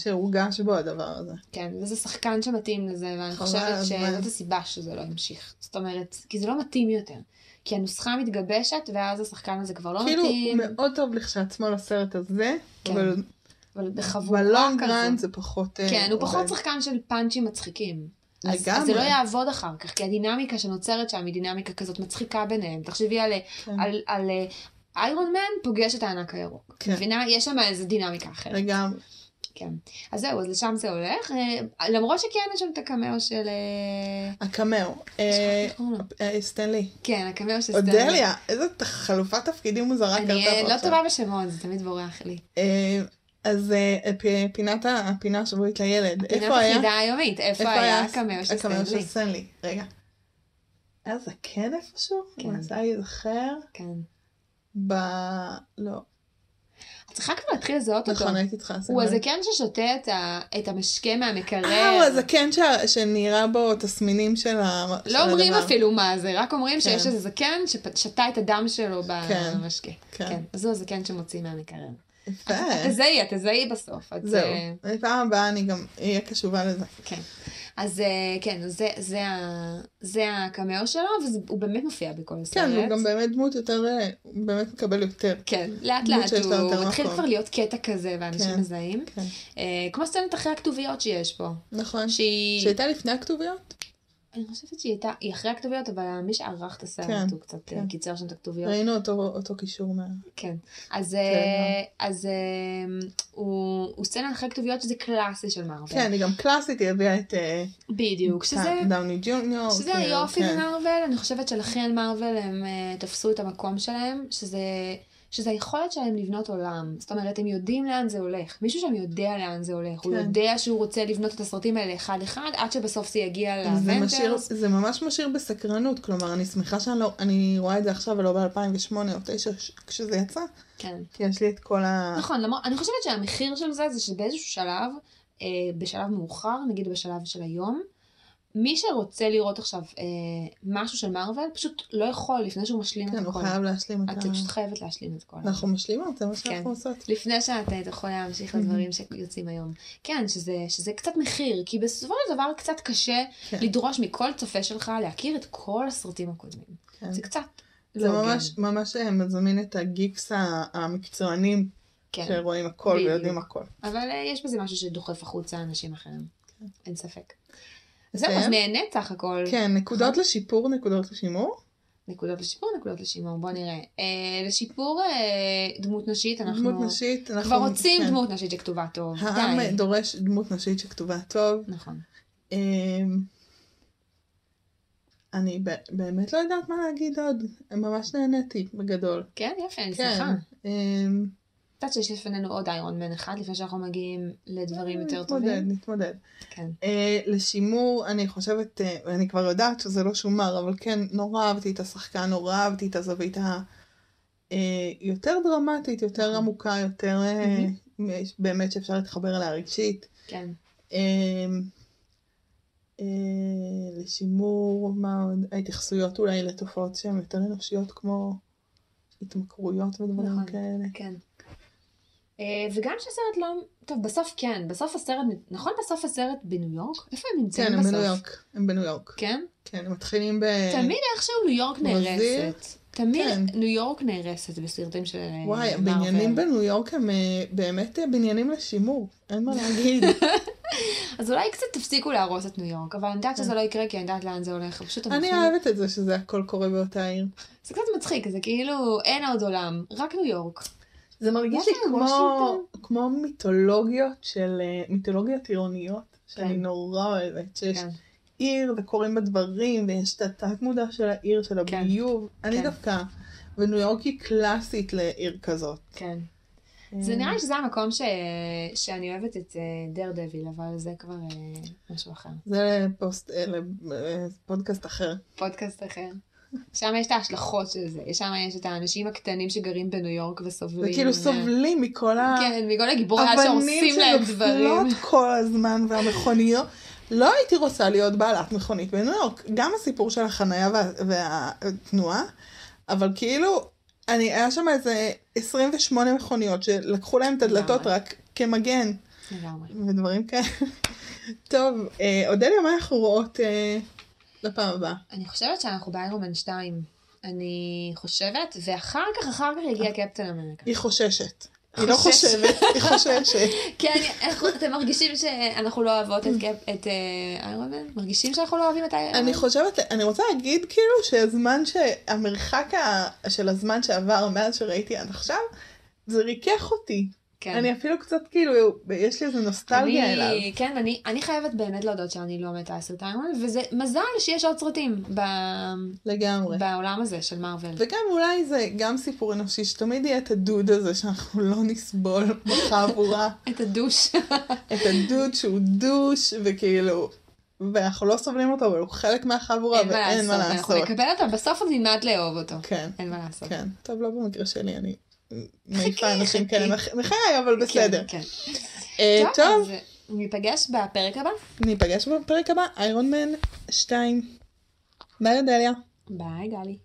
שהורגש בו הדבר הזה. כן, וזה שחקן שמתאים לזה, ואני חושבת. שזאת הסיבה שזה לא המשיך. זאת אומרת, כי זה לא מתאים יותר. כי הנוסחה מתגבשת, ואז השחקן הזה כבר לא כאילו, הוא מתאים. מאוד טוב לכשעצמו לסרט הזה, כן. אבל אבל בחבורה בלונג כזאת. רן זה פחות אה, כן, הוא פחות. שחקן של פאנצ'ים מצחיקים. אז, אז זה. לא יעבוד אחר כך, כי הדינמיקה שנוצרת שם היא דינמיקה כזאת מצחיקה ביניהם. תחשבי על, כן. על, על איירון מן פוגש את הענק הירוק. כן. מבינה? יש שם איזה דינמיקה אחרת. לגמרי. כן. אז זהו, אז לשם זה הולך. אה, למרות שכן יש שם את הקמאו של... אה, הקמאו. אה, סטנלי. כן, הקמאו של סטנלי. אודליה, איזה ת- חלופת תפקידים מוזרה קרתה אני אה, פה לא עכשיו. טובה בשמות, זה תמיד בורח לי. אז פינת הפינה השבועית לילד. איפה היה? החידה היומית, איפה היה הקמאו של? סטנלי? רגע. היה זקן איפשהו? כן. מנסה להיזכר? כן. ב... לא. את צריכה כבר להתחיל לזהות אותו. נכון, הייתי צריכה לשים הוא. הזקן ששותה את ה- את המשקה מהמקרר. אה, הוא הזקן שה- שנראה בו תסמינים של ה... של לא אומרים הדבר. אפילו מה זה, רק אומרים שיש כן. איזה זקן ששתה את הדם שלו כן. במשקה. כן. כן. אז הוא הזקן שמוציא מהמקרר. יפה. את תזהי, את תזהי בסוף. את, זהו. אה, פעם הבאה אני גם אהיה קשובה לזה. כן. אז אה, כן, זה, זה, זה הקמאו שלו, והוא באמת מופיע בכל הסרט. כן, הוא גם באמת דמות יותר, אה, הוא באמת מקבל יותר. כן, לאט לאט הוא מתחיל. כבר להיות קטע כזה, ואנשים כן. מזהים. כן. אה, כמו סצנת אחרי הכתוביות שיש פה. נכון. שהיא... שהייתה לפני הכתוביות? אני חושבת שהיא הייתה, היא אחרי הכתוביות, אבל מי שערך את הסרט כן, הוא קצת כן. אה, קיצר שם את הכתוביות. ראינו אותו, אותו קישור מה... כן. אז, כן, אה, אז אה, הוא, הוא סצנה אחרי כתוביות שזה קלאסי של מארוול. כן, היא גם קלאסית, היא הביאה את בדיוק. שזה... דאוני ג'וניור. שזה כאילו, היופי כן. במארוול, אני חושבת שלכן מארוול הם תפסו את המקום שלהם, שזה, שזה היכולת שלהם לבנות עולם. זאת אומרת, הם יודעים לאן זה הולך. מישהו שם יודע לאן זה הולך. הוא כן. יודע שהוא רוצה לבנות את הסרטים האלה אחד-אחד, עד שבסוף זה יגיע זה, משאיר, ל Avengers. זה ממש משאיר בסקרנות, כלומר, אני שמחה שאני לא, אני רואה את זה עכשיו ולא ב-2008 או 2009 כשזה יצא, כן. כי יש לי את כל ה... נכון, למרות, אני חושבת שהמחיר של זה, זה שבאיזשהו שלב, אה, בשלב מאוחר, נגיד בשלב של היום, מי שרוצה לראות עכשיו אה, משהו של מארוול, פשוט לא יכול לפני שהוא משלים כן, את הוא הכל. חייב להשלים את ה... את פשוט חייבת להשלים את כל אנחנו משלימות, זה מה כן. שאנחנו עושות. לפני שאת אה, יכולה להמשיך לדברים שיוצאים היום. כן, שזה, שזה קצת מחיר, כי בסופו של דבר קצת קשה כן. לדרוש מכל צופה שלך להכיר את כל הסרטים הקודמים. כן. זה קצת זה לא. ממש, ממש אה, מזמין את הגיקס המקצוענים כן. שרואים הכל בדיוק. ויודעים הכל. אבל אה, יש בזה משהו שדוחף החוצה אנשים אחרים. אין ספק. זהו? אז נהנית סך הכל. כן, נקודות לשיפור, נקודות לשימור. נקודות לשיפור, נקודות לשימור. בוא נראה. אה, לשיפור אה, דמות נשית, אנחנו דמות נשית, אנחנו... כבר רוצים כן. דמות נשית שכתובה טוב. העם די. דורש דמות נשית שכתובה טוב. נכון. אמ, אני ב- באמת לא יודעת מה להגיד עוד. ממש נהניתי, בגדול. כן, יפה, אני כן. שמחה. אמ, יודעת שיש לפנינו עוד איירון מן אחד לפני שאנחנו מגיעים לדברים יותר נתמודד, טובים. נתמודד. כן. אה, לשימור, אני חושבת, אה, ואני כבר יודעת שזה לא שומר, אבל כן, נורא אהבתי את השחקן, נורא אהבתי את הזווית היותר דרמטית, יותר נכון. עמוקה, יותר אה, באמת שאפשר להתחבר אליה רגשית. כן. אה, אה, לשימור, מה עוד? ההתייחסויות אולי לתופעות שהן יותר אנושיות כמו התמכרויות ודברים נכון. כאלה. כן. אה, וגם שהסרט לא... טוב, בסוף כן, בסוף הסרט... נכון בסוף הסרט בניו יורק? איפה הם נמצאים כן, הם בסוף? בניו יורק. הם בניו יורק. כן? כן, הם מתחילים ב... תמיד איכשהו ניו יורק? נהרסת. תמיד כן. ניו יורק נהרסת בסרטים של אה, וואי. הבניינים בניו יורק הם אה, באמת בניינים לשימור, אין מה להגיד. (laughs) אז אולי קצת תפסיקו להרוס את ניו יורק, אבל אני יודעת שזה לא יקרה כי אני יודעת לאן זה הולך. פשוט כן. אני אוהבת את זה שזה הכל קורה באותה עיר. זה קצת מצחיק, זה כאילו אין עוד עולם, רק ניו יורק. זה מרגיש יש לי כמו, וושינגטון? כמו מיתולוגיות של, אה, מיתולוגיות עירוניות, שאני כן. נורא אוהבת, שיש כן. עיר וקורים בה דברים, ויש את התת מודע של העיר, של כן. הביוב. אני כן. דווקא, וניו יורק היא קלאסית לעיר כזאת. כן. זה נראה לי שזה המקום ש... שאני אוהבת את דר דביל, אבל זה כבר אה, משהו אחר. זה פוסט, אה, פודקאסט אחר. פודקאסט אחר. שם יש את ההשלכות של זה, שם יש את האנשים הקטנים שגרים בניו יורק וסובלים. וכאילו סובלים מכל ה... כן, מכל הגיבורי על שהורסים להם דברים. שנופלות כל הזמן והמכוניות. לא הייתי רוצה להיות בעלת מכונית בניו יורק. גם הסיפור של החנייה וה, והתנועה, אבל כאילו, אני, היה שם איזה 28 מכוניות שלקחו להם את הדלתות. רק כמגן לגמרי. ודברים כאלה. (laughs) טוב, אה, אודליה, מה אנחנו רואות אה, לפעם הבאה? אני חושבת שאנחנו באיירומן 2. אני חושבת, ואחר כך, אחר כך הגיע קפטן אמריקה. היא חוששת. היא לא. חושבת, היא חוששת. (laughs) כן, אתם מרגישים שאנחנו לא אוהבות את אה, איירון מן? מרגישים שאנחנו לא אוהבים את איירון מן? אני חושבת, אני רוצה להגיד כאילו שהזמן, ש... המרחק ה... של הזמן שעבר מאז שראיתי עד עכשיו, זה ריכך אותי. כן. אני אפילו קצת כאילו, יש לי איזה נוסטלגיה אני- אליו. כן, אני, אני חייבת באמת להודות שאני לא מתה על סרט איירון מן, וזה מזל שיש עוד סרטים ב, לגמרי. בעולם הזה של מארוול. וגם אולי זה גם סיפור אנושי, שתמיד יהיה את הדוד הזה שאנחנו לא נסבול בחבורה. (laughs) את הדוש. (laughs) את הדוד שהוא דוש, וכאילו, ואנחנו לא סובלים אותו, אבל הוא חלק מהחבורה, אין מה ואין מה לעשות, אנחנו. נקבל אותו, בסוף עוד נלמד לאהוב אותו. כן, אין מה לעשות. כן. טוב, לא במקרה שלי, אני מעיפה חכי, אנשים חכי. כאלה מח- מחיי, אבל בסדר. כן, אה, כן. טוב, אז ניפגש בפרק הבא. ניפגש בפרק הבא, איירון מן 2. ביי אודליה. ביי גלי.